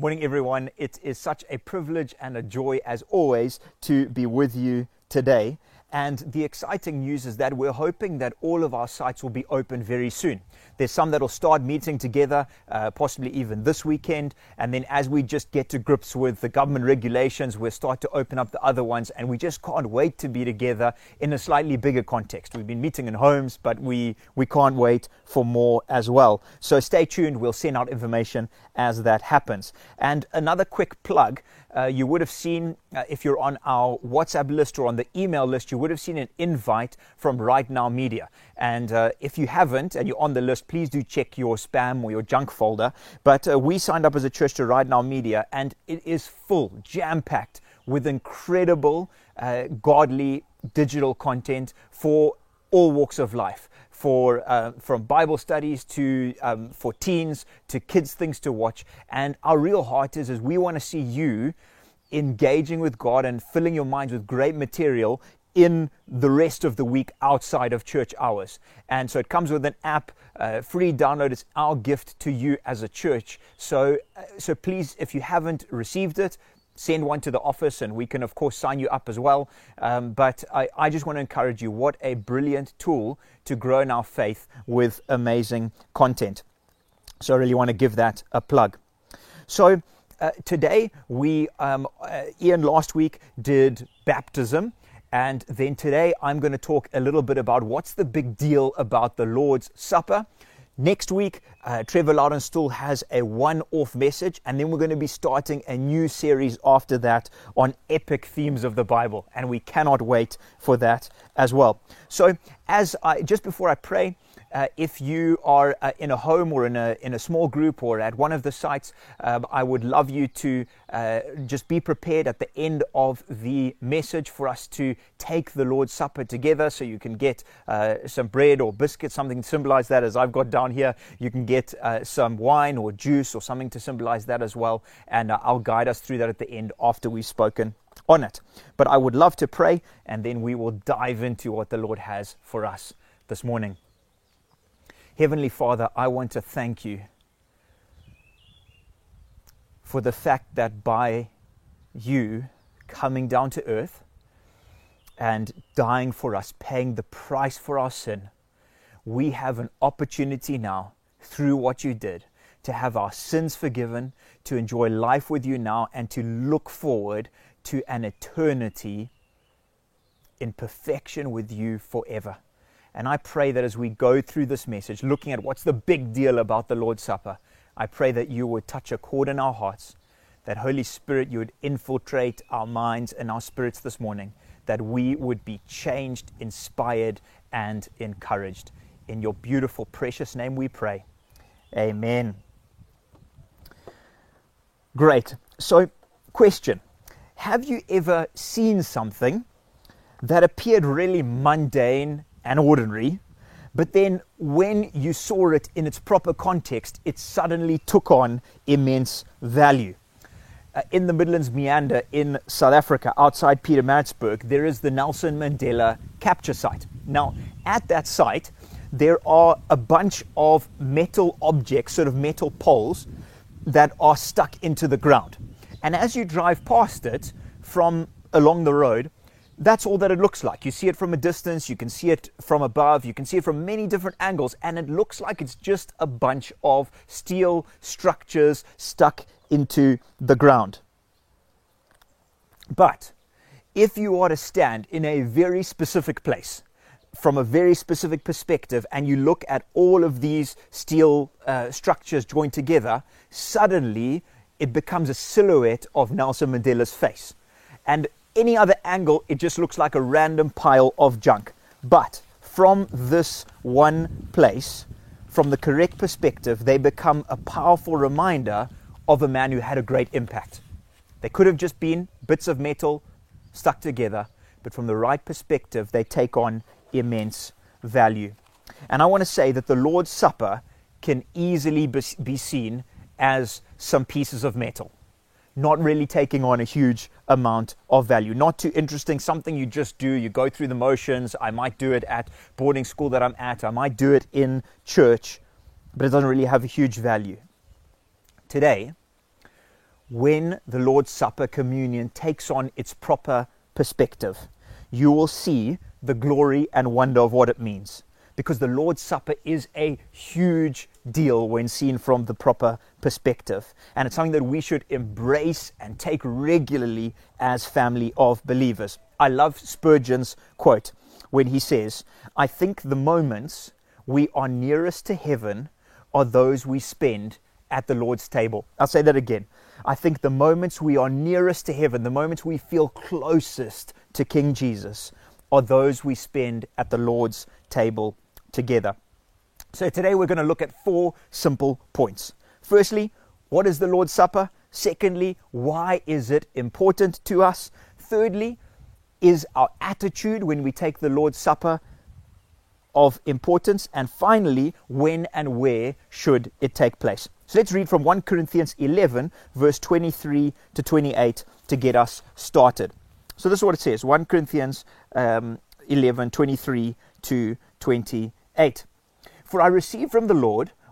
Morning, everyone. It is such a privilege and a joy, as always, to be with you today. And the exciting news is that we're hoping that all of our sites will be open very soon. There's some that'll start meeting together, uh, possibly even this weekend. And then as we just get to grips with the government regulations, we'll start to open up the other ones. And we just can't wait to be together in a slightly bigger context. We've been meeting in homes, but we, we can't wait for more as well. So stay tuned. We'll send out information as that happens. And another quick plug uh, you would have seen, uh, if you're on our WhatsApp list or on the email list, you would have seen an invite from Right Now Media. And uh, if you haven't and you're on the list, please do check your spam or your junk folder. But uh, we signed up as a church to Right Now Media, and it is full, jam packed with incredible, uh, godly digital content for all walks of life for uh, from Bible studies to um, for teens to kids things to watch. And our real heart is is we want to see you engaging with God and filling your minds with great material in the rest of the week outside of church hours. And so it comes with an app, uh, free download. It's our gift to you as a church. So, uh, so please, if you haven't received it, send one to the office and we can, of course, sign you up as well. Um, but I, I just want to encourage you what a brilliant tool to grow in our faith with amazing content. So I really want to give that a plug. So uh, today, we, um, uh, Ian last week did baptism. And then today, I'm going to talk a little bit about what's the big deal about the Lord's Supper. Next week, uh, Trevor Laudenstuhl has a one off message, and then we're going to be starting a new series after that on epic themes of the Bible, and we cannot wait for that as well. So, as I just before I pray, uh, if you are uh, in a home or in a, in a small group or at one of the sites, um, I would love you to uh, just be prepared at the end of the message for us to take the Lord's Supper together. So you can get uh, some bread or biscuits, something to symbolize that, as I've got down here. You can get uh, some wine or juice or something to symbolize that as well. And uh, I'll guide us through that at the end after we've spoken on it. But I would love to pray, and then we will dive into what the Lord has for us this morning. Heavenly Father, I want to thank you for the fact that by you coming down to earth and dying for us, paying the price for our sin, we have an opportunity now through what you did to have our sins forgiven, to enjoy life with you now, and to look forward to an eternity in perfection with you forever. And I pray that as we go through this message, looking at what's the big deal about the Lord's Supper, I pray that you would touch a chord in our hearts, that Holy Spirit, you would infiltrate our minds and our spirits this morning, that we would be changed, inspired, and encouraged. In your beautiful, precious name we pray. Amen. Great. So, question Have you ever seen something that appeared really mundane and ordinary. But then when you saw it in its proper context, it suddenly took on immense value. Uh, in the Midlands Meander in South Africa, outside Peter Pietermaritzburg, there is the Nelson Mandela capture site. Now, at that site, there are a bunch of metal objects, sort of metal poles, that are stuck into the ground. And as you drive past it from along the road, that's all that it looks like. You see it from a distance, you can see it from above, you can see it from many different angles, and it looks like it's just a bunch of steel structures stuck into the ground. But if you are to stand in a very specific place, from a very specific perspective, and you look at all of these steel uh, structures joined together, suddenly it becomes a silhouette of Nelson Mandela's face. And any other angle, it just looks like a random pile of junk. But from this one place, from the correct perspective, they become a powerful reminder of a man who had a great impact. They could have just been bits of metal stuck together, but from the right perspective, they take on immense value. And I want to say that the Lord's Supper can easily be seen as some pieces of metal not really taking on a huge amount of value. Not too interesting, something you just do, you go through the motions. I might do it at boarding school that I'm at, I might do it in church, but it doesn't really have a huge value. Today, when the Lord's Supper communion takes on its proper perspective, you will see the glory and wonder of what it means. Because the Lord's Supper is a huge deal when seen from the proper perspective. And it's something that we should embrace and take regularly as family of believers. I love Spurgeon's quote when he says, I think the moments we are nearest to heaven are those we spend at the Lord's table. I'll say that again. I think the moments we are nearest to heaven, the moments we feel closest to King Jesus, are those we spend at the Lord's table together. So today we're going to look at four simple points. Firstly, what is the Lord's Supper? Secondly, why is it important to us? Thirdly, is our attitude when we take the Lord's Supper of importance? And finally, when and where should it take place? So let's read from 1 Corinthians 11, verse 23 to 28 to get us started. So this is what it says 1 Corinthians um, 11, 23 to 28. For I received from the Lord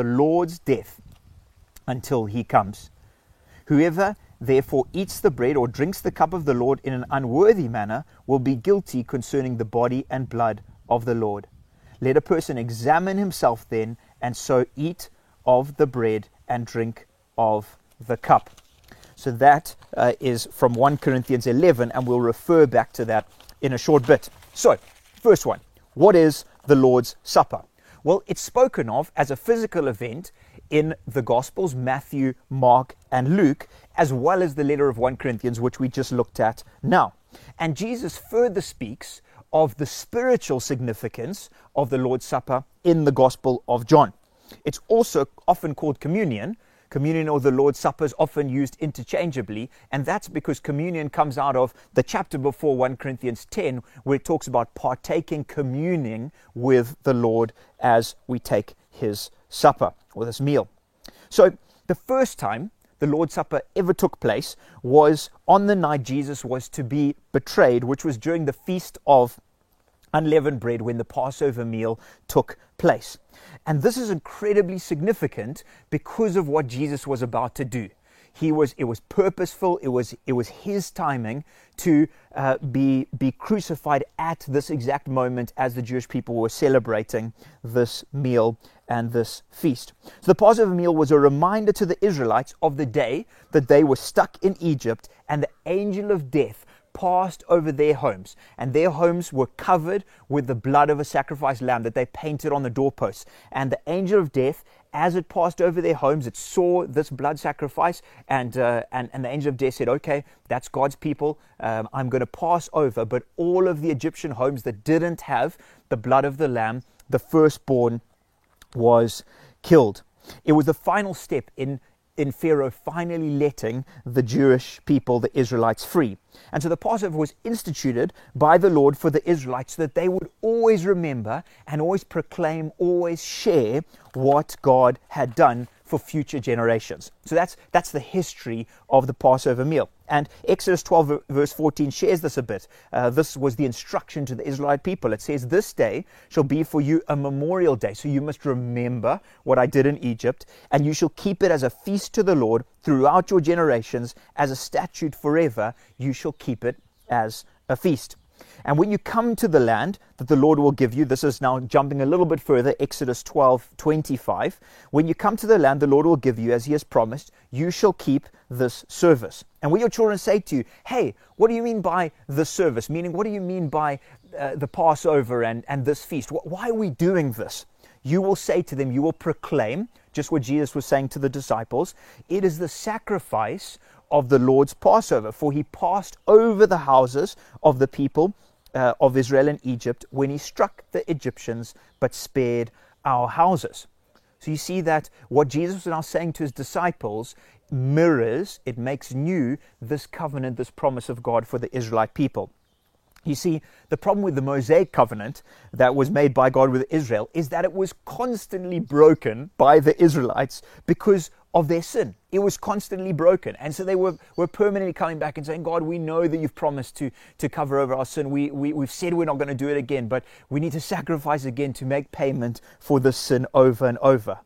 the Lord's death until he comes. Whoever therefore eats the bread or drinks the cup of the Lord in an unworthy manner will be guilty concerning the body and blood of the Lord. Let a person examine himself then, and so eat of the bread and drink of the cup. So that uh, is from 1 Corinthians 11, and we'll refer back to that in a short bit. So, first one what is the Lord's Supper? Well, it's spoken of as a physical event in the Gospels Matthew, Mark, and Luke, as well as the letter of 1 Corinthians, which we just looked at now. And Jesus further speaks of the spiritual significance of the Lord's Supper in the Gospel of John. It's also often called communion Communion or the Lord's Supper is often used interchangeably, and that's because communion comes out of the chapter before 1 Corinthians 10, where it talks about partaking, communing with the Lord as we take his supper or this meal. So, the first time the Lord's Supper ever took place was on the night Jesus was to be betrayed, which was during the feast of unleavened bread when the Passover meal took place. And this is incredibly significant because of what Jesus was about to do. He was, it was purposeful, it was, it was his timing to uh, be, be crucified at this exact moment as the Jewish people were celebrating this meal and this feast. So the Passover meal was a reminder to the Israelites of the day that they were stuck in Egypt and the angel of death passed over their homes, and their homes were covered with the blood of a sacrificed lamb that they painted on the doorposts. And the angel of death, as it passed over their homes, it saw this blood sacrifice, and, uh, and, and the angel of death said, Okay, that's God's people. Um, I'm going to pass over. But all of the Egyptian homes that didn't have the blood of the lamb, the firstborn was killed. It was the final step in in Pharaoh finally letting the Jewish people, the Israelites, free. And so the Passover was instituted by the Lord for the Israelites so that they would always remember and always proclaim, always share what God had done for future generations. So that's, that's the history of the Passover meal. And Exodus 12, verse 14, shares this a bit. Uh, this was the instruction to the Israelite people. It says, This day shall be for you a memorial day. So you must remember what I did in Egypt, and you shall keep it as a feast to the Lord throughout your generations, as a statute forever. You shall keep it as a feast. And when you come to the land that the Lord will give you, this is now jumping a little bit further, Exodus 12 25. When you come to the land the Lord will give you, as He has promised, you shall keep this service. And when your children say to you, Hey, what do you mean by the service? Meaning, what do you mean by uh, the Passover and, and this feast? Why are we doing this? You will say to them, You will proclaim, just what Jesus was saying to the disciples, it is the sacrifice of the Lord's Passover, for he passed over the houses of the people uh, of Israel and Egypt when he struck the Egyptians but spared our houses. So you see that what Jesus was now saying to his disciples mirrors, it makes new this covenant, this promise of God for the Israelite people. You see, the problem with the Mosaic covenant that was made by God with Israel is that it was constantly broken by the Israelites because of their sin. It was constantly broken. And so they were, were permanently coming back and saying, God, we know that you've promised to, to cover over our sin. We, we, we've said we're not going to do it again, but we need to sacrifice again to make payment for this sin over and over.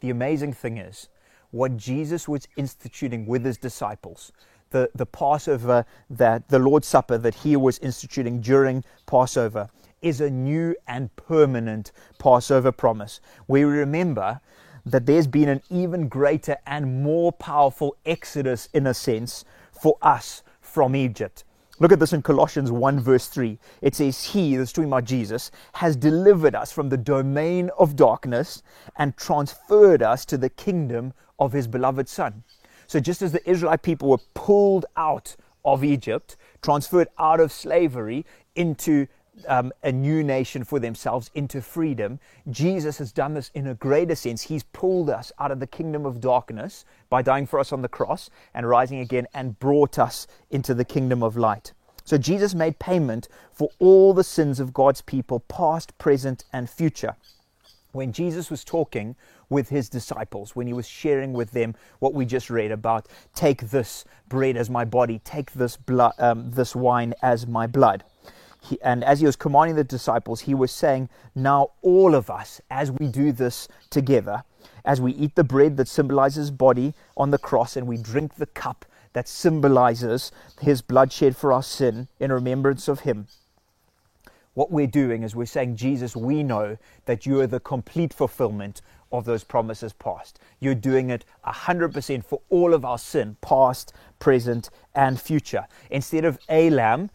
The amazing thing is, what Jesus was instituting with his disciples the, the Passover that the Lord's Supper that he was instituting during Passover is a new and permanent Passover promise. We remember that there's been an even greater and more powerful exodus, in a sense, for us from Egypt. Look at this in Colossians 1, verse 3. It says, He, that's talking about Jesus, has delivered us from the domain of darkness and transferred us to the kingdom of His beloved Son. So, just as the Israelite people were pulled out of Egypt, transferred out of slavery into um, a new nation for themselves, into freedom, Jesus has done this in a greater sense. He's pulled us out of the kingdom of darkness by dying for us on the cross and rising again and brought us into the kingdom of light. So, Jesus made payment for all the sins of God's people, past, present, and future. When Jesus was talking with his disciples when he was sharing with them what we just read about take this bread as my body, take this, blood, um, this wine as my blood. He, and as he was commanding the disciples, he was saying, Now, all of us, as we do this together, as we eat the bread that symbolizes body on the cross and we drink the cup that symbolizes his blood shed for our sin in remembrance of him, what we're doing is we're saying, Jesus, we know that you are the complete fulfillment of those promises past. You're doing it 100% for all of our sin, past, present, and future. Instead of a lamb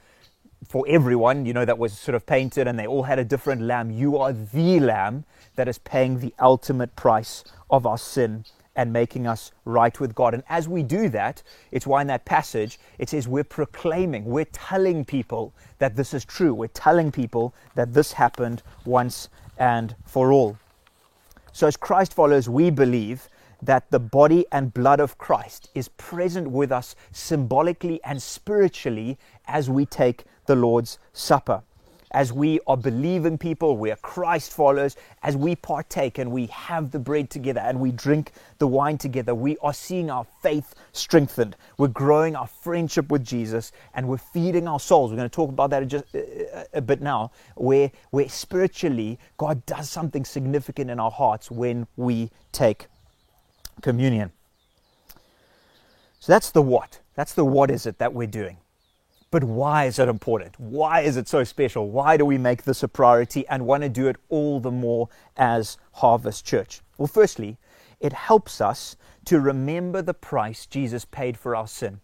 for everyone, you know, that was sort of painted and they all had a different lamb, you are the lamb that is paying the ultimate price of our sin and making us right with God. And as we do that, it's why in that passage it says we're proclaiming, we're telling people that this is true. We're telling people that this happened once and for all. So, as Christ followers, we believe that the body and blood of Christ is present with us symbolically and spiritually as we take the Lord's Supper. As we are believing people, we are Christ followers, as we partake and we have the bread together and we drink the wine together, we are seeing our faith strengthened. We're growing our friendship with Jesus and we're feeding our souls. We're going to talk about that just uh, uh, a bit now, where, where spiritually God does something significant in our hearts when we take communion. So that's the what. That's the what is it that we're doing. But why is it important? Why is it so special? Why do we make this a priority and want to do it all the more as Harvest Church? Well, firstly, it helps us to remember the price Jesus paid for our sin.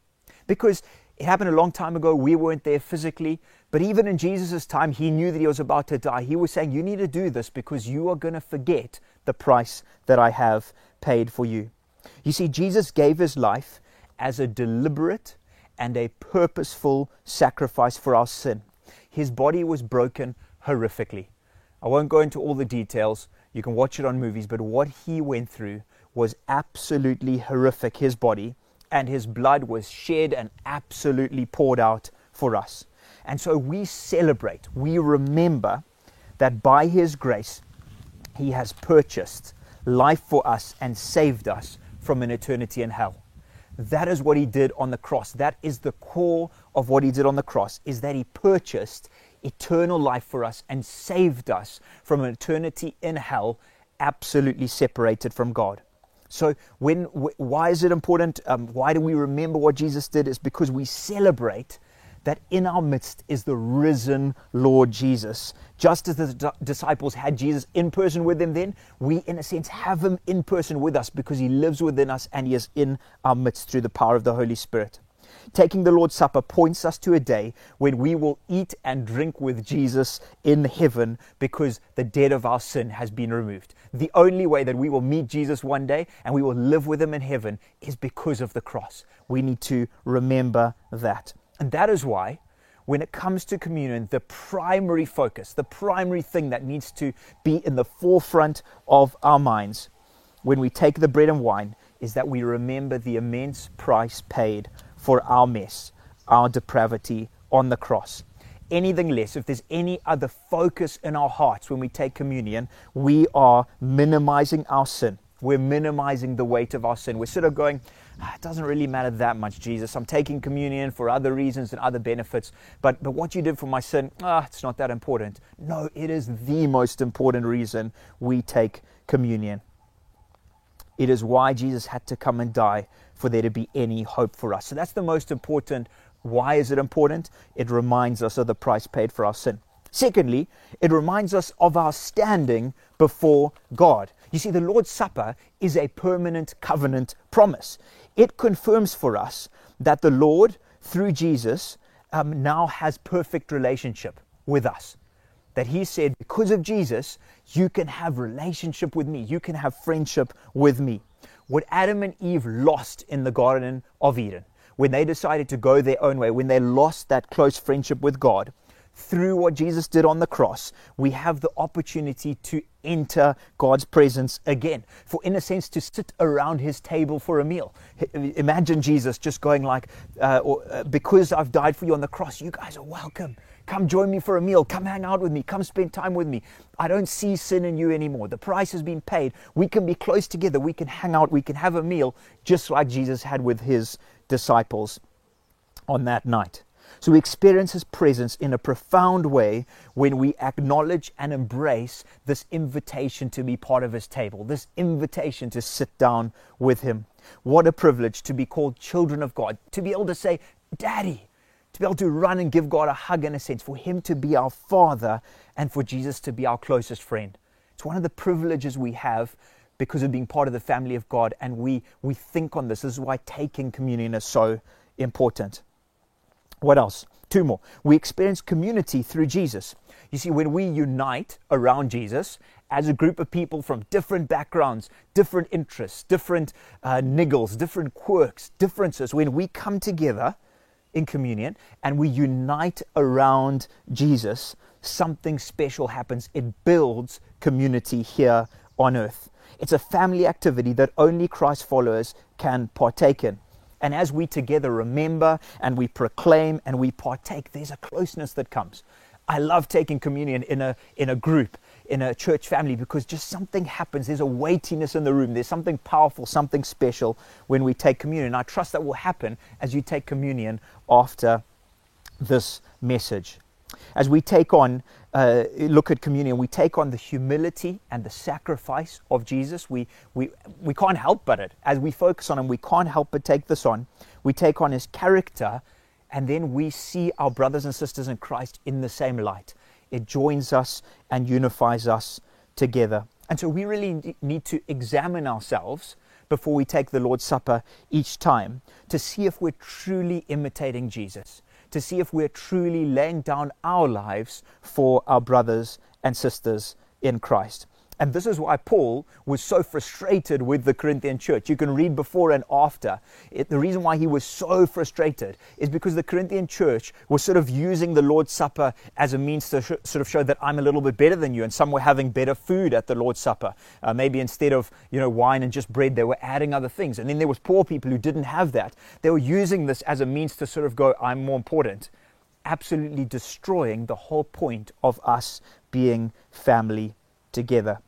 Because it happened a long time ago, we weren't there physically, but even in Jesus' time, he knew that he was about to die. He was saying, You need to do this because you are going to forget the price that I have paid for you. You see, Jesus gave his life as a deliberate and a purposeful sacrifice for our sin. His body was broken horrifically. I won't go into all the details. You can watch it on movies, but what he went through was absolutely horrific, his body, and his blood was shed and absolutely poured out for us. And so we celebrate, we remember that by his grace, he has purchased life for us and saved us from an eternity in hell. That is what he did on the cross. That is the core of what he did on the cross is that he purchased eternal life for us and saved us from an eternity in hell absolutely separated from God. So, when, why is it important? Um, why do we remember what Jesus did? It's because we celebrate that in our midst is the risen Lord Jesus. Just as the disciples had Jesus in person with them then, we, in a sense, have him in person with us because he lives within us and he is in our midst through the power of the Holy Spirit. Taking the Lord's Supper points us to a day when we will eat and drink with Jesus in heaven because the debt of our sin has been removed. The only way that we will meet Jesus one day and we will live with him in heaven is because of the cross. We need to remember that. And that is why, when it comes to communion, the primary focus, the primary thing that needs to be in the forefront of our minds when we take the bread and wine is that we remember the immense price paid for our mess, our depravity on the cross. Anything less, if there's any other focus in our hearts when we take communion, we are minimizing our sin. We're minimizing the weight of our sin. We're sort of going, ah, it doesn't really matter that much, Jesus. I'm taking communion for other reasons and other benefits, but, but what you did for my sin, ah, it's not that important. No, it is the most important reason we take communion. It is why Jesus had to come and die for there to be any hope for us. So that's the most important. Why is it important? It reminds us of the price paid for our sin. Secondly, it reminds us of our standing before God. You see, the Lord's Supper is a permanent covenant promise. It confirms for us that the Lord, through Jesus, um, now has perfect relationship with us. That He said, because of Jesus, you can have relationship with me. You can have friendship with me. What Adam and Eve lost in the Garden of Eden, when they decided to go their own way, when they lost that close friendship with God, through what Jesus did on the cross, we have the opportunity to enter God's presence again. For, in a sense, to sit around his table for a meal. Imagine Jesus just going, like, uh, or, uh, because I've died for you on the cross, you guys are welcome. Come join me for a meal. Come hang out with me. Come spend time with me. I don't see sin in you anymore. The price has been paid. We can be close together. We can hang out. We can have a meal just like Jesus had with his disciples on that night. So we experience His presence in a profound way when we acknowledge and embrace this invitation to be part of His table, this invitation to sit down with Him. What a privilege to be called children of God, to be able to say, Daddy, to be able to run and give God a hug in a sense, for Him to be our Father and for Jesus to be our closest friend. It's one of the privileges we have because of being part of the family of God, and we, we think on this. This is why taking communion is so important. What else? Two more. We experience community through Jesus. You see, when we unite around Jesus as a group of people from different backgrounds, different interests, different uh, niggles, different quirks, differences, when we come together, in communion and we unite around Jesus, something special happens. It builds community here on earth. It's a family activity that only Christ followers can partake in. And as we together remember and we proclaim and we partake, there's a closeness that comes. I love taking communion in a, in a group in a church family because just something happens. There's a weightiness in the room. There's something powerful, something special when we take communion. And I trust that will happen as you take communion after this message. As we take on, uh, look at communion, we take on the humility and the sacrifice of Jesus. We, we, we can't help but it. As we focus on him, we can't help but take this on. We take on his character, and then we see our brothers and sisters in Christ in the same light it joins us and unifies us together. And so we really need to examine ourselves before we take the Lord's Supper each time to see if we're truly imitating Jesus, to see if we're truly laying down our lives for our brothers and sisters in Christ. And this is why Paul was so frustrated with the Corinthian church. You can read before and after. It, the reason why he was so frustrated is because the Corinthian church was sort of using the Lord's Supper as a means to sh- sort of show that I'm a little bit better than you. And some were having better food at the Lord's Supper. Uh, maybe instead of you know wine and just bread, they were adding other things. And then there was poor people who didn't have that. They were using this as a means to sort of go, I'm more important. Absolutely destroying the whole point of us being family together.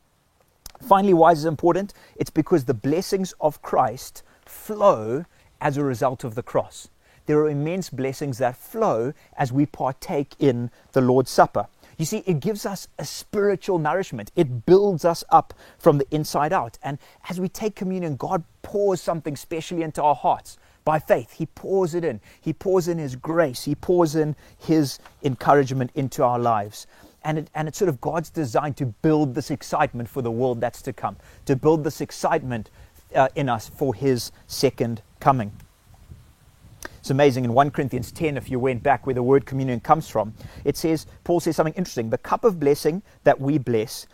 Finally, why is it important? It's because the blessings of Christ flow as a result of the cross. There are immense blessings that flow as we partake in the Lord's Supper. You see, it gives us a spiritual nourishment. It builds us up from the inside out. And as we take communion, God pours something specially into our hearts by faith. He pours it in. He pours in His grace. He pours in His encouragement into our lives and, it, and it's sort of God's design to build this excitement for the world that's to come, to build this excitement uh, in us for His second coming. It's amazing in 1 Corinthians 10, if you went back where the word communion comes from, it says, Paul says something interesting. The cup of blessing that we bless,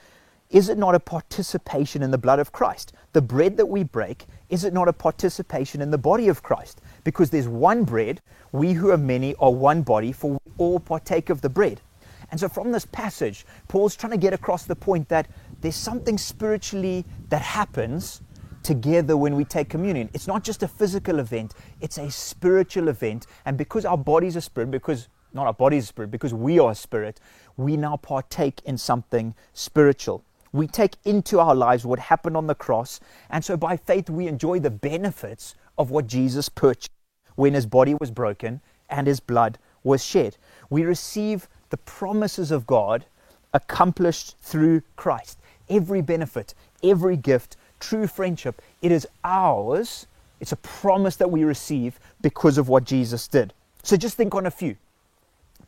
is it not a participation in the blood of Christ? The bread that we break, is it not a participation in the body of Christ? Because there's one bread, we who are many are one body, for we all partake of the bread. And so, from this passage, Paul's trying to get across the point that there's something spiritually that happens together when we take communion. It's not just a physical event, it's a spiritual event. And because our bodies are spirit, because not our bodies are spirit, because we are spirit, we now partake in something spiritual. We take into our lives what happened on the cross. And so by faith, we enjoy the benefits of what Jesus purchased when his body was broken and his blood was shed. We receive the promises of God accomplished through Christ. Every benefit, every gift, true friendship, it is ours. It's a promise that we receive because of what Jesus did. So just think on a few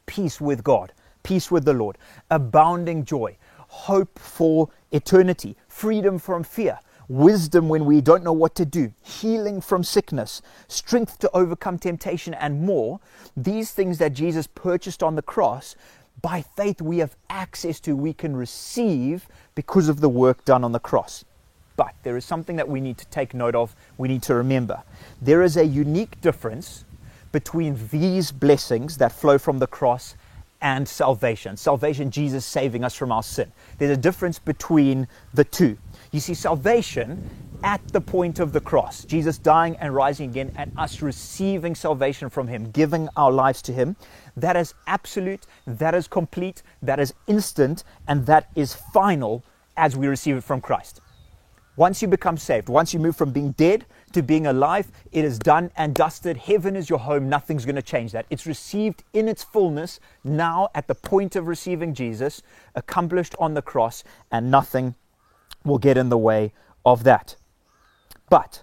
peace with God, peace with the Lord, abounding joy, hope for eternity, freedom from fear, wisdom when we don't know what to do, healing from sickness, strength to overcome temptation, and more. These things that Jesus purchased on the cross, by faith we have access to, we can receive because of the work done on the cross. But there is something that we need to take note of, we need to remember. There is a unique difference between these blessings that flow from the cross and salvation. Salvation, Jesus saving us from our sin. There's a difference between the two. You see, salvation at the point of the cross, Jesus dying and rising again, and us receiving salvation from Him, giving our lives to Him, that is absolute, that is complete, that is instant, and that is final as we receive it from Christ. Once you become saved, once you move from being dead to being alive, it is done and dusted. Heaven is your home. Nothing's going to change that. It's received in its fullness now at the point of receiving Jesus, accomplished on the cross, and nothing will get in the way of that. But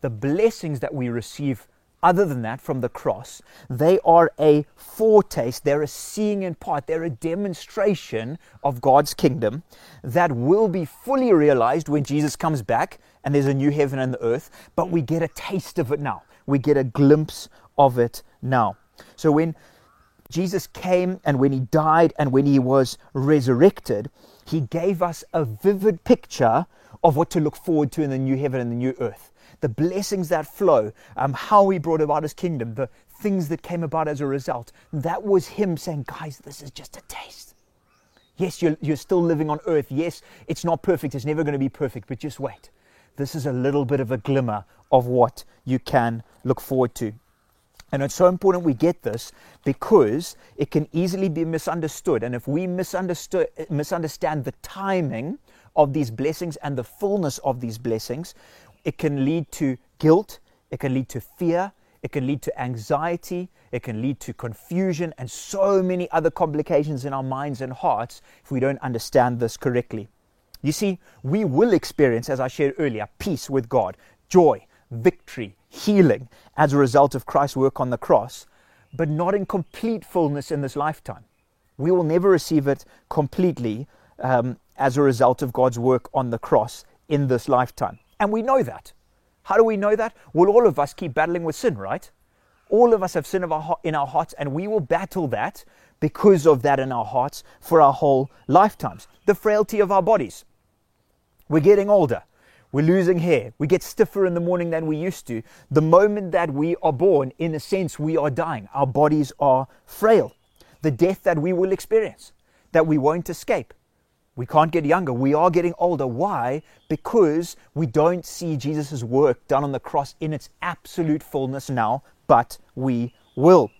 the blessings that we receive other than that from the cross, they are a foretaste, they're a seeing in part, they're a demonstration of God's kingdom that will be fully realized when Jesus comes back and there's a new heaven and the earth, but we get a taste of it now. We get a glimpse of it now. So when Jesus came and when he died and when he was resurrected, he gave us a vivid picture of what to look forward to in the new heaven and the new earth the blessings that flow, um, how he brought about his kingdom, the things that came about as a result. That was him saying, guys, this is just a taste. Yes, you're, you're still living on earth. Yes, it's not perfect. It's never going to be perfect, but just wait. This is a little bit of a glimmer of what you can look forward to. And it's so important we get this because it can easily be misunderstood. And if we misunderstand the timing of these blessings and the fullness of these blessings, it can lead to guilt, it can lead to fear, it can lead to anxiety, it can lead to confusion, and so many other complications in our minds and hearts if we don't understand this correctly. You see, we will experience, as I shared earlier, peace with God, joy, victory, healing as a result of Christ's work on the cross, but not in complete fullness in this lifetime. We will never receive it completely um, as a result of God's work on the cross in this lifetime. And we know that. How do we know that? Well, all of us keep battling with sin, right? All of us have sin in our hearts, and we will battle that because of that in our hearts for our whole lifetimes. The frailty of our bodies. We're getting older. We're losing hair. We get stiffer in the morning than we used to. The moment that we are born, in a sense, we are dying. Our bodies are frail. The death that we will experience, that we won't escape. We can't get younger. We are getting older. Why? Because we don't see Jesus' work done on the cross in its absolute fullness now, but we will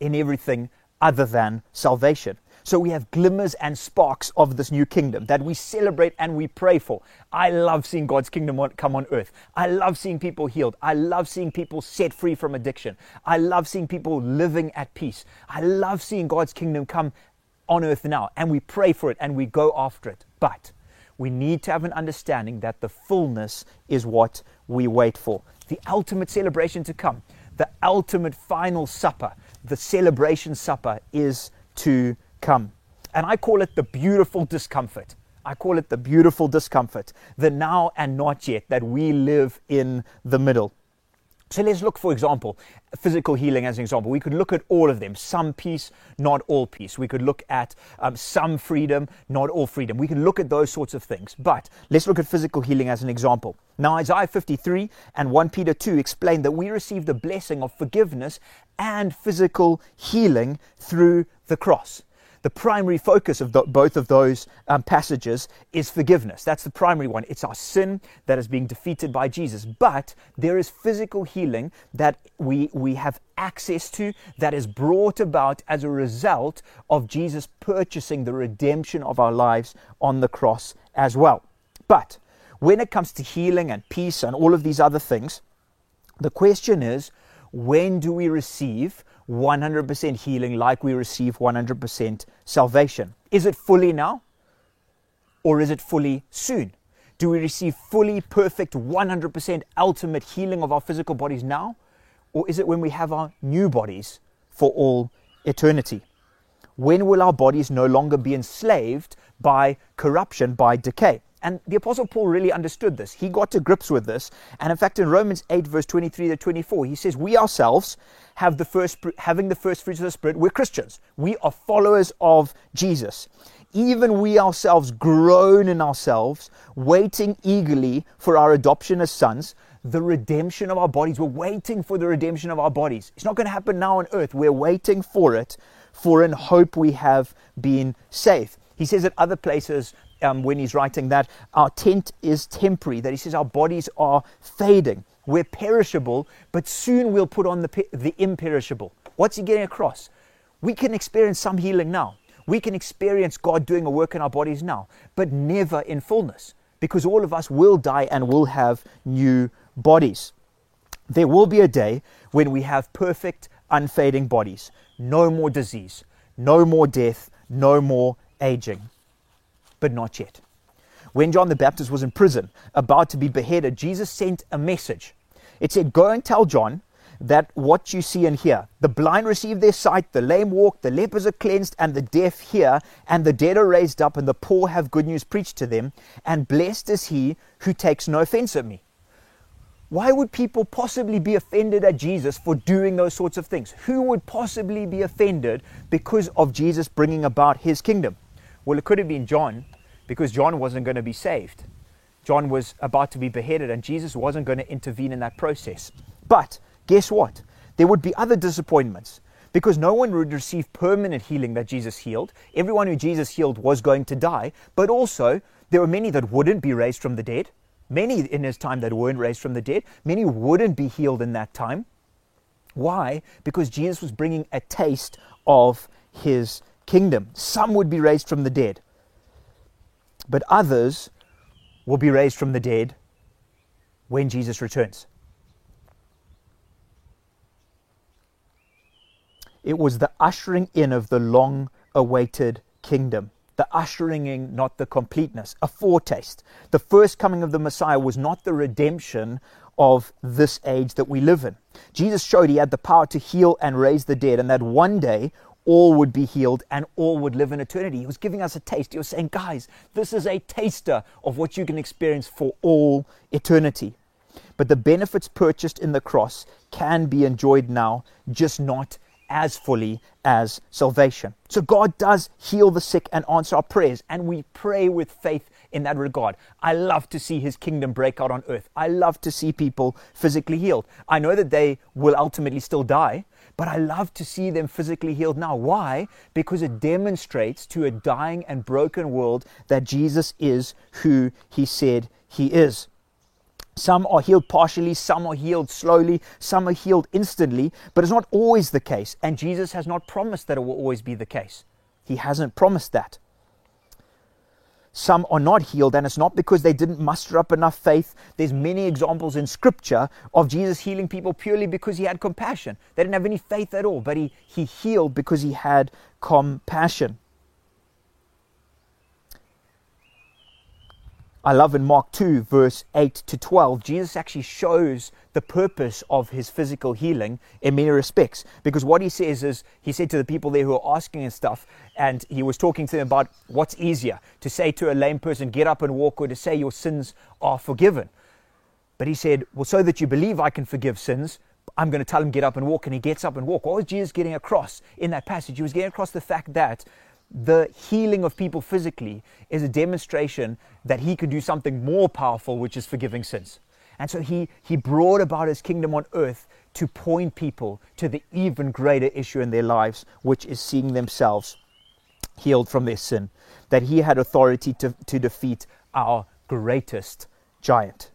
in everything other than salvation. So we have glimmers and sparks of this new kingdom that we celebrate and we pray for. I love seeing God's kingdom come on earth. I love seeing people healed. I love seeing people set free from addiction. I love seeing people living at peace. I love seeing God's kingdom come on earth now, and we pray for it and we go after it. But we need to have an understanding that the fullness is what we wait for. The ultimate celebration to come, the ultimate final supper, the celebration supper is to come. And I call it the beautiful discomfort. I call it the beautiful discomfort, the now and not yet, that we live in the middle. So let's look, for example, physical healing as an example. We could look at all of them some peace, not all peace. We could look at um, some freedom, not all freedom. We can look at those sorts of things. But let's look at physical healing as an example. Now, Isaiah 53 and 1 Peter 2 explain that we receive the blessing of forgiveness and physical healing through the cross. The primary focus of the, both of those um, passages is forgiveness. That's the primary one. It's our sin that is being defeated by Jesus. But there is physical healing that we, we have access to that is brought about as a result of Jesus purchasing the redemption of our lives on the cross as well. But when it comes to healing and peace and all of these other things, the question is when do we receive 100% healing like we receive 100% salvation? Is it fully now or is it fully soon? Do we receive fully perfect 100% ultimate healing of our physical bodies now? Or is it when we have our new bodies for all eternity? When will our bodies no longer be enslaved by corruption, by decay? And the Apostle Paul really understood this. He got to grips with this. And in fact, in Romans 8, verse 23 to 24, he says, We ourselves have the first, having the first fruits of the Spirit, we're Christians. We are followers of Jesus. Even we ourselves groan in ourselves, waiting eagerly for our adoption as sons, the redemption of our bodies. We're waiting for the redemption of our bodies. It's not going to happen now on earth. We're waiting for it, for in hope we have been saved. He says at other places, um, when he's writing that our tent is temporary, that he says our bodies are fading. We're perishable, but soon we'll put on the, the imperishable. What's he getting across? We can experience some healing now. We can experience God doing a work in our bodies now, but never in fullness because all of us will die and will have new bodies. There will be a day when we have perfect, unfading bodies. No more disease, no more death, no more aging but not yet. When John the Baptist was in prison, about to be beheaded, Jesus sent a message. It said, Go and tell John that what you see and hear. The blind receive their sight, the lame walk, the lepers are cleansed, and the deaf hear, and the dead are raised up, and the poor have good news preached to them. And blessed is he who takes no offense at me. Why would people possibly be offended at Jesus for doing those sorts of things? Who would possibly be offended because of Jesus bringing about his kingdom? Well, it could have been John because John wasn't going to be saved. John was about to be beheaded, and Jesus wasn't going to intervene in that process. But guess what? There would be other disappointments because no one would receive permanent healing that Jesus healed. Everyone who Jesus healed was going to die, but also there were many that wouldn't be raised from the dead. Many in his time that weren't raised from the dead. Many wouldn't be healed in that time. Why? Because Jesus was bringing a taste of his kingdom. Some would be raised from the dead, but others will be raised from the dead when Jesus returns. It was the ushering in of the long awaited kingdom. The ushering in, not the completeness, a foretaste. The first coming of the Messiah was not the redemption of this age that we live in. Jesus showed he had the power to heal and raise the dead, and that one day all would be healed and all would live in eternity. He was giving us a taste. He was saying, guys, this is a taster of what you can experience for all eternity. But the benefits purchased in the cross can be enjoyed now, just not as fully as salvation. So God does heal the sick and answer our prayers, and we pray with faith in that regard. I love to see his kingdom break out on earth. I love to see people physically healed. I know that they will ultimately still die, but I love to see them physically healed now. Why? Because it demonstrates to a dying and broken world that Jesus is who he said he is. Some are healed partially, some are healed slowly, some are healed instantly, but it's not always the case. And Jesus has not promised that it will always be the case. He hasn't promised that some are not healed and it's not because they didn't muster up enough faith. There's many examples in scripture of jesus healing people purely because he had compassion. They didn't have any faith at all but he, he healed because he had compassion I love in Mark 2, verse 8 to 12, Jesus actually shows the purpose of his physical healing in many respects. Because what he says is, he said to the people there who are asking and stuff, and he was talking to them about what's easier to say to a lame person, get up and walk, or to say your sins are forgiven. But he said, well, so that you believe I can forgive sins, I'm going to tell him get up and walk, and he gets up and walk. What was Jesus getting across in that passage? He was getting across the fact that the healing of people physically is a demonstration that he could do something more powerful, which is forgiving sins. And so he, he brought about his kingdom on earth to point people to the even greater issue in their lives, which is seeing themselves healed from their sin, that he had authority to, to defeat our greatest giant.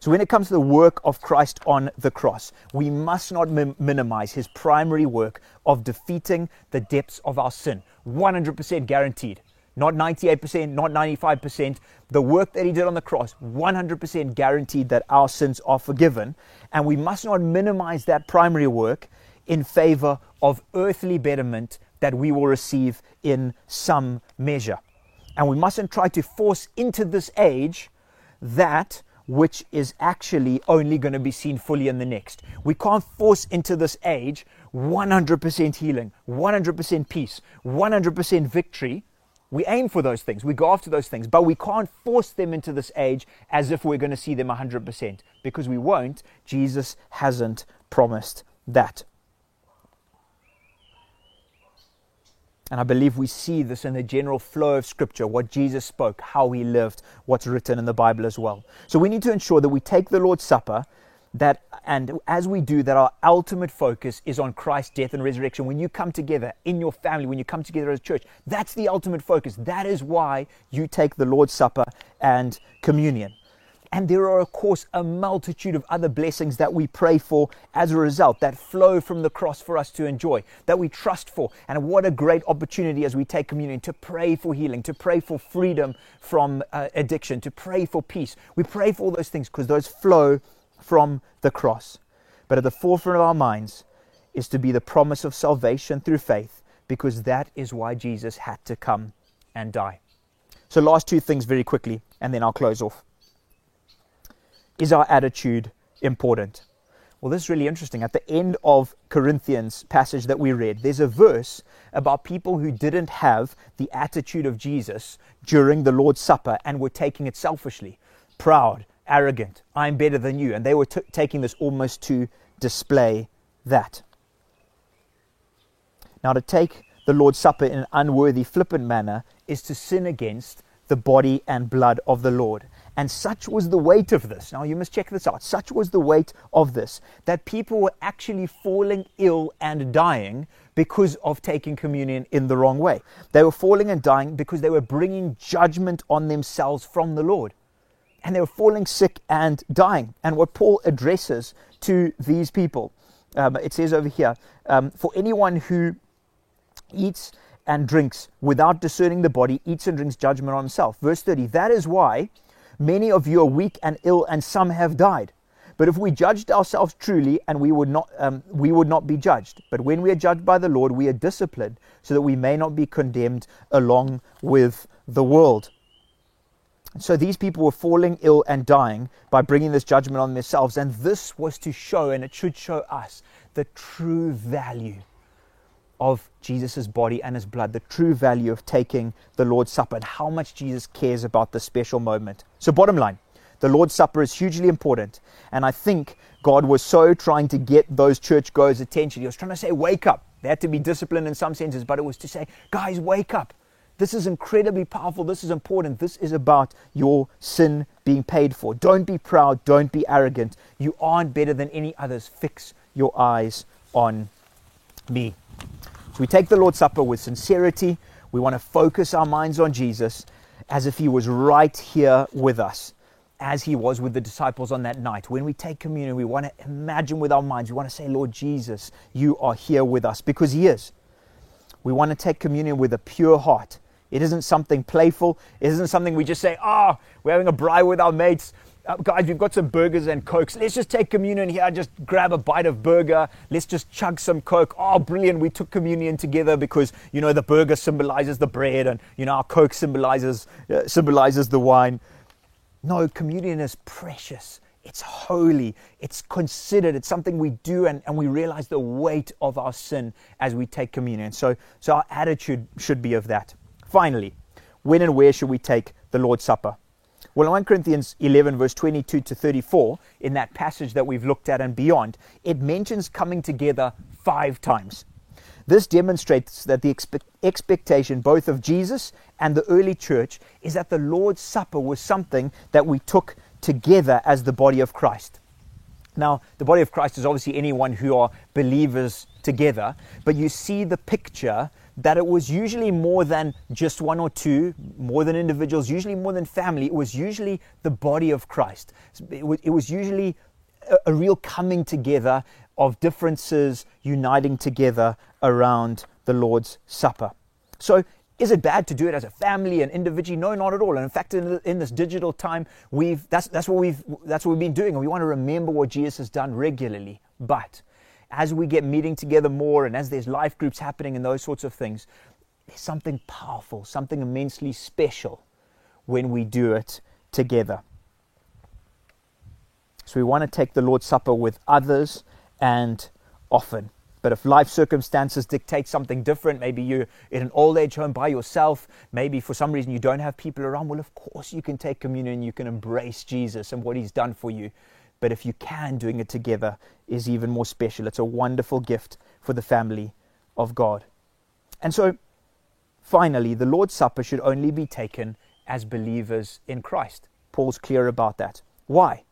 So, when it comes to the work of Christ on the cross, we must not mi- minimize his primary work of defeating the depths of our sin. 100% guaranteed. Not 98%, not 95%. The work that he did on the cross, 100% guaranteed that our sins are forgiven. And we must not minimize that primary work in favor of earthly betterment that we will receive in some measure. And we mustn't try to force into this age that which is actually only going to be seen fully in the next. We can't force into this age 100% healing, 100% peace, 100% victory. We aim for those things, we go after those things, but we can't force them into this age as if we're going to see them 100% because we won't. Jesus hasn't promised that. And I believe we see this in the general flow of Scripture, what Jesus spoke, how he lived, what's written in the Bible as well. So we need to ensure that we take the Lord's Supper, that and as we do that our ultimate focus is on Christ's death and resurrection. When you come together in your family, when you come together as a church, that's the ultimate focus. That is why you take the Lord's Supper and communion. And there are, of course, a multitude of other blessings that we pray for as a result that flow from the cross for us to enjoy, that we trust for. And what a great opportunity as we take communion to pray for healing, to pray for freedom from uh, addiction, to pray for peace. We pray for all those things because those flow from the cross. But at the forefront of our minds is to be the promise of salvation through faith because that is why Jesus had to come and die. So, last two things very quickly, and then I'll close off. Is our attitude important? Well, this is really interesting. At the end of Corinthians passage that we read, there's a verse about people who didn't have the attitude of Jesus during the Lord's Supper and were taking it selfishly, proud, arrogant, I'm better than you. And they were t- taking this almost to display that. Now, to take the Lord's Supper in an unworthy, flippant manner is to sin against the body and blood of the Lord. And such was the weight of this. Now, you must check this out. Such was the weight of this that people were actually falling ill and dying because of taking communion in the wrong way. They were falling and dying because they were bringing judgment on themselves from the Lord. And they were falling sick and dying. And what Paul addresses to these people, um, it says over here, um, for anyone who eats and drinks without discerning the body, eats and drinks judgment on himself. Verse 30, that is why Many of you are weak and ill, and some have died. But if we judged ourselves truly, and we would not, um, we would not be judged. But when we are judged by the Lord, we are disciplined, so that we may not be condemned along with the world. So these people were falling ill and dying by bringing this judgment on themselves, and this was to show, and it should show us, the true value of Jesus' body and his blood, the true value of taking the Lord's Supper, and how much Jesus cares about this special moment. So, bottom line, the Lord's Supper is hugely important. And I think God was so trying to get those churchgoers' attention. He was trying to say, Wake up. They had to be disciplined in some senses, but it was to say, Guys, wake up. This is incredibly powerful. This is important. This is about your sin being paid for. Don't be proud. Don't be arrogant. You aren't better than any others. Fix your eyes on me. So we take the Lord's Supper with sincerity. We want to focus our minds on Jesus as if he was right here with us, as he was with the disciples on that night. When we take communion, we want to imagine with our minds, we want to say, Lord Jesus, you are here with us because he is. We want to take communion with a pure heart. It isn't something playful. It isn't something we just say, oh, we're having a braai with our mates uh, guys, we've got some burgers and cokes. Let's just take communion here. Just grab a bite of burger. Let's just chug some coke. Oh, brilliant! We took communion together because you know the burger symbolizes the bread, and you know our coke symbolizes uh, symbolizes the wine. No, communion is precious. It's holy. It's considered. It's something we do, and, and we realize the weight of our sin as we take communion. So, so our attitude should be of that. Finally, when and where should we take the Lord's Supper? Well, in 1 Corinthians 11, verse 22 to 34, in that passage that we've looked at and beyond, it mentions coming together five times. This demonstrates that the expe- expectation both of Jesus and the early church is that the Lord's Supper was something that we took together as the body of Christ. Now, the body of Christ is obviously anyone who are believers together, but you see the picture that it was usually more than just one or two, more than individuals, usually more than family. It was usually the body of Christ. It was, usually a, real coming together of differences uniting together around the Lord's Supper. So, is it bad to do it as a family and individually? No, not at all. And in fact, in, in, this digital time, we've that's that's what we've that's what we've been doing, and we want to remember what Jesus has done regularly. But as we get meeting together more and as there's life groups happening and those sorts of things, there's something powerful, something immensely special when we do it together. So we want to take the Lord's Supper with others and often. But if life circumstances dictate something different, maybe you're in an old age home by yourself, maybe for some reason you don't have people around, well, of course you can take communion, you can embrace Jesus and what he's done for you. But if you can, doing it together is even more special. It's a wonderful gift for the family of God. And so, finally, the Lord's Supper should only be taken as believers in Christ. Paul's clear about that. Why?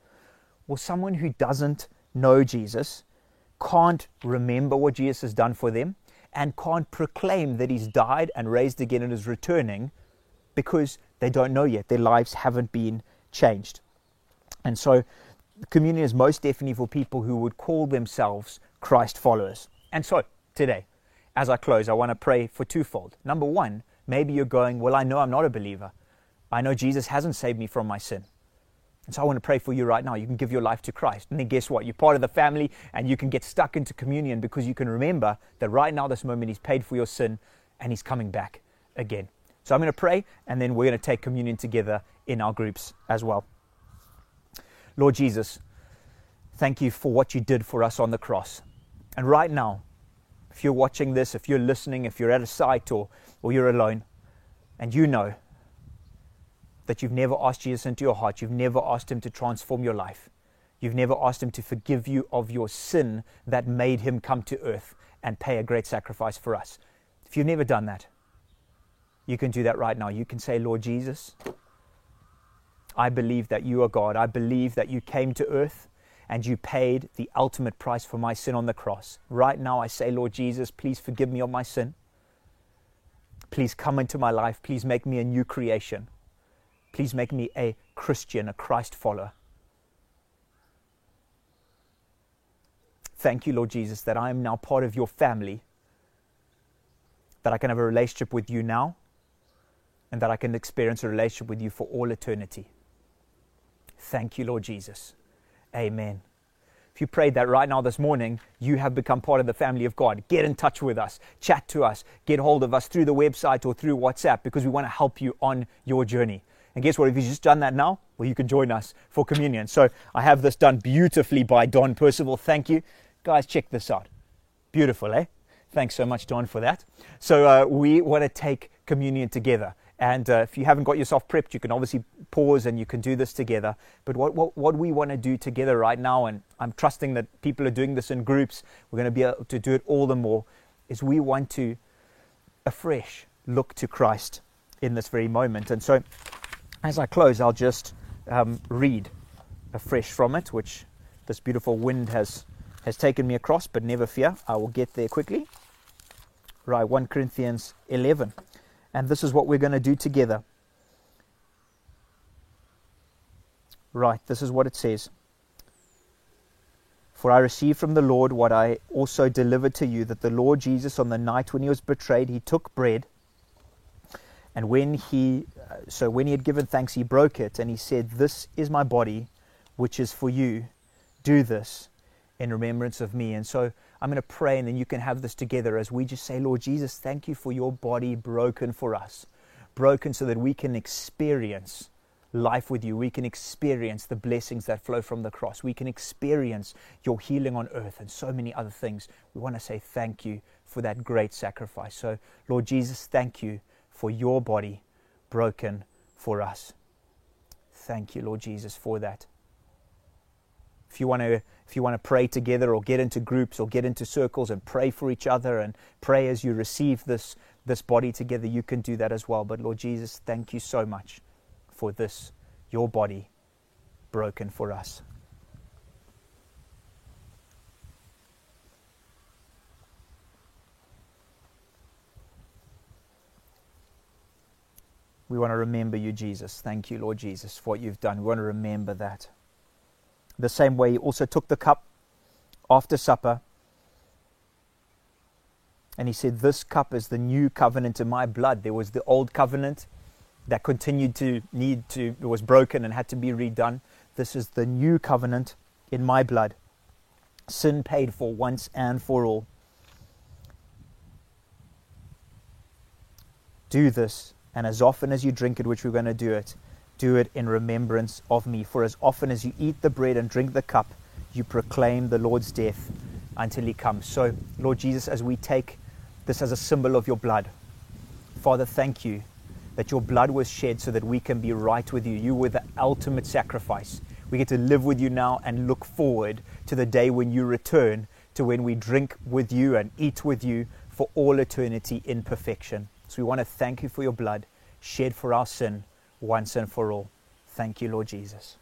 Well, someone who doesn't know Jesus can't remember what Jesus has done for them and can't proclaim that he's died and raised again and is returning because they don't know yet. Their lives haven't been changed. And so communion is most definitely for people who would call themselves Christ followers. And so, today, as I close, I want to pray for twofold. Number one, maybe you're going, Well, I know I'm not a believer. I know Jesus hasn't saved me from my sin. And so I want to pray for you right now. You can give your life to Christ. And then guess what? You're part of the family and you can get stuck into communion because you can remember that right now, this moment, He's paid for your sin and He's coming back again. So I'm going to pray and then we're going to take communion together in our groups as well. Lord Jesus, thank you for what you did for us on the cross. And right now, if you're watching this, if you're listening, if you're at a site or, or you're alone, and you know that you've never asked Jesus into your heart, you've never asked Him to transform your life, you've never asked Him to forgive you of your sin that made Him come to earth and pay a great sacrifice for us. If you've never done that, you can do that right now. You can say, Lord Jesus, I believe that you are God. I believe that you came to earth and you paid the ultimate price for my sin on the cross. Right now, I say, Lord Jesus, please forgive me of my sin. Please come into my life. Please make me a new creation. Please make me a Christian, a Christ follower. Thank you, Lord Jesus, that I am now part of your family, that I can have a relationship with you now, and that I can experience a relationship with you for all eternity. Thank you, Lord Jesus. Amen. If you prayed that right now this morning, you have become part of the family of God. Get in touch with us, chat to us, get hold of us through the website or through WhatsApp because we want to help you on your journey. And guess what? If you've just done that now, well, you can join us for communion. So I have this done beautifully by Don Percival. Thank you. Guys, check this out. Beautiful, eh? Thanks so much, Don, for that. So uh, we want to take communion together. And uh, if you haven't got yourself prepped, you can obviously pause and you can do this together. But what, what, what we want to do together right now, and I'm trusting that people are doing this in groups, we're going to be able to do it all the more, is we want to afresh look to Christ in this very moment. And so as I close, I'll just um, read afresh from it, which this beautiful wind has, has taken me across, but never fear, I will get there quickly. Right, 1 Corinthians 11. And this is what we're going to do together. Right, this is what it says. For I received from the Lord what I also delivered to you that the Lord Jesus, on the night when he was betrayed, he took bread. And when he, uh, so when he had given thanks, he broke it and he said, This is my body, which is for you. Do this in remembrance of me. And so I'm going to pray, and then you can have this together as we just say, Lord Jesus, thank you for your body broken for us, broken so that we can experience life with you. We can experience the blessings that flow from the cross. We can experience your healing on earth and so many other things. We want to say thank you for that great sacrifice. So, Lord Jesus, thank you for your body broken for us. Thank you, Lord Jesus, for that. If you want to if you want to pray together or get into groups or get into circles and pray for each other and pray as you receive this this body together, you can do that as well. But Lord Jesus, thank you so much for this your body broken for us. We want to remember you, Jesus. Thank you, Lord Jesus, for what you've done. We want to remember that. The same way, he also took the cup after supper. And he said, This cup is the new covenant in my blood. There was the old covenant that continued to need to, was broken and had to be redone. This is the new covenant in my blood. Sin paid for once and for all. Do this, and as often as you drink it, which we're going to do it, do it in remembrance of me. For as often as you eat the bread and drink the cup, you proclaim the Lord's death until he comes. So, Lord Jesus, as we take this as a symbol of your blood, Father, thank you that your blood was shed so that we can be right with you. You were the ultimate sacrifice. We get to live with you now and look forward to the day when you return, to when we drink with you and eat with you for all eternity in perfection. So we want to thank you for your blood shed for our sin once and for all. Thank you, Lord Jesus.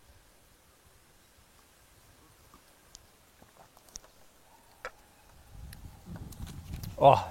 Oh,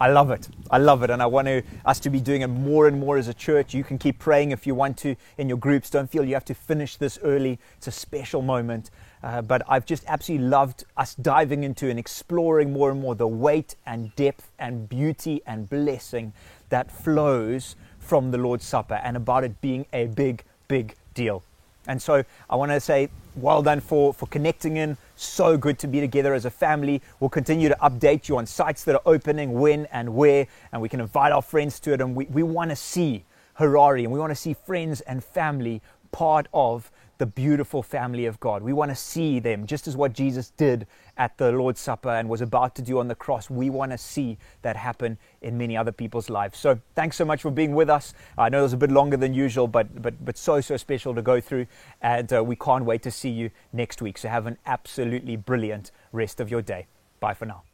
I love it. I love it. And I want to, us to be doing it more and more as a church. You can keep praying if you want to in your groups. Don't feel you have to finish this early. It's a special moment. Uh, but I've just absolutely loved us diving into and exploring more and more the weight and depth and beauty and blessing that flows from the Lord's Supper and about it being a big, big deal. And so I want to say, well done for, for connecting in. So good to be together as a family. We'll continue to update you on sites that are opening, when and where, and we can invite our friends to it. And we, we want to see Harari and we want to see friends and family part of the beautiful family of God. We want to see them just as what Jesus did at the Lord's Supper and was about to do on the cross. We want to see that happen in many other people's lives. So thanks so much for being with us. I know it was a bit longer than usual, but but but so so special to go through, and uh, we can't wait to see you next week. So have an absolutely brilliant rest of your day. Bye for now.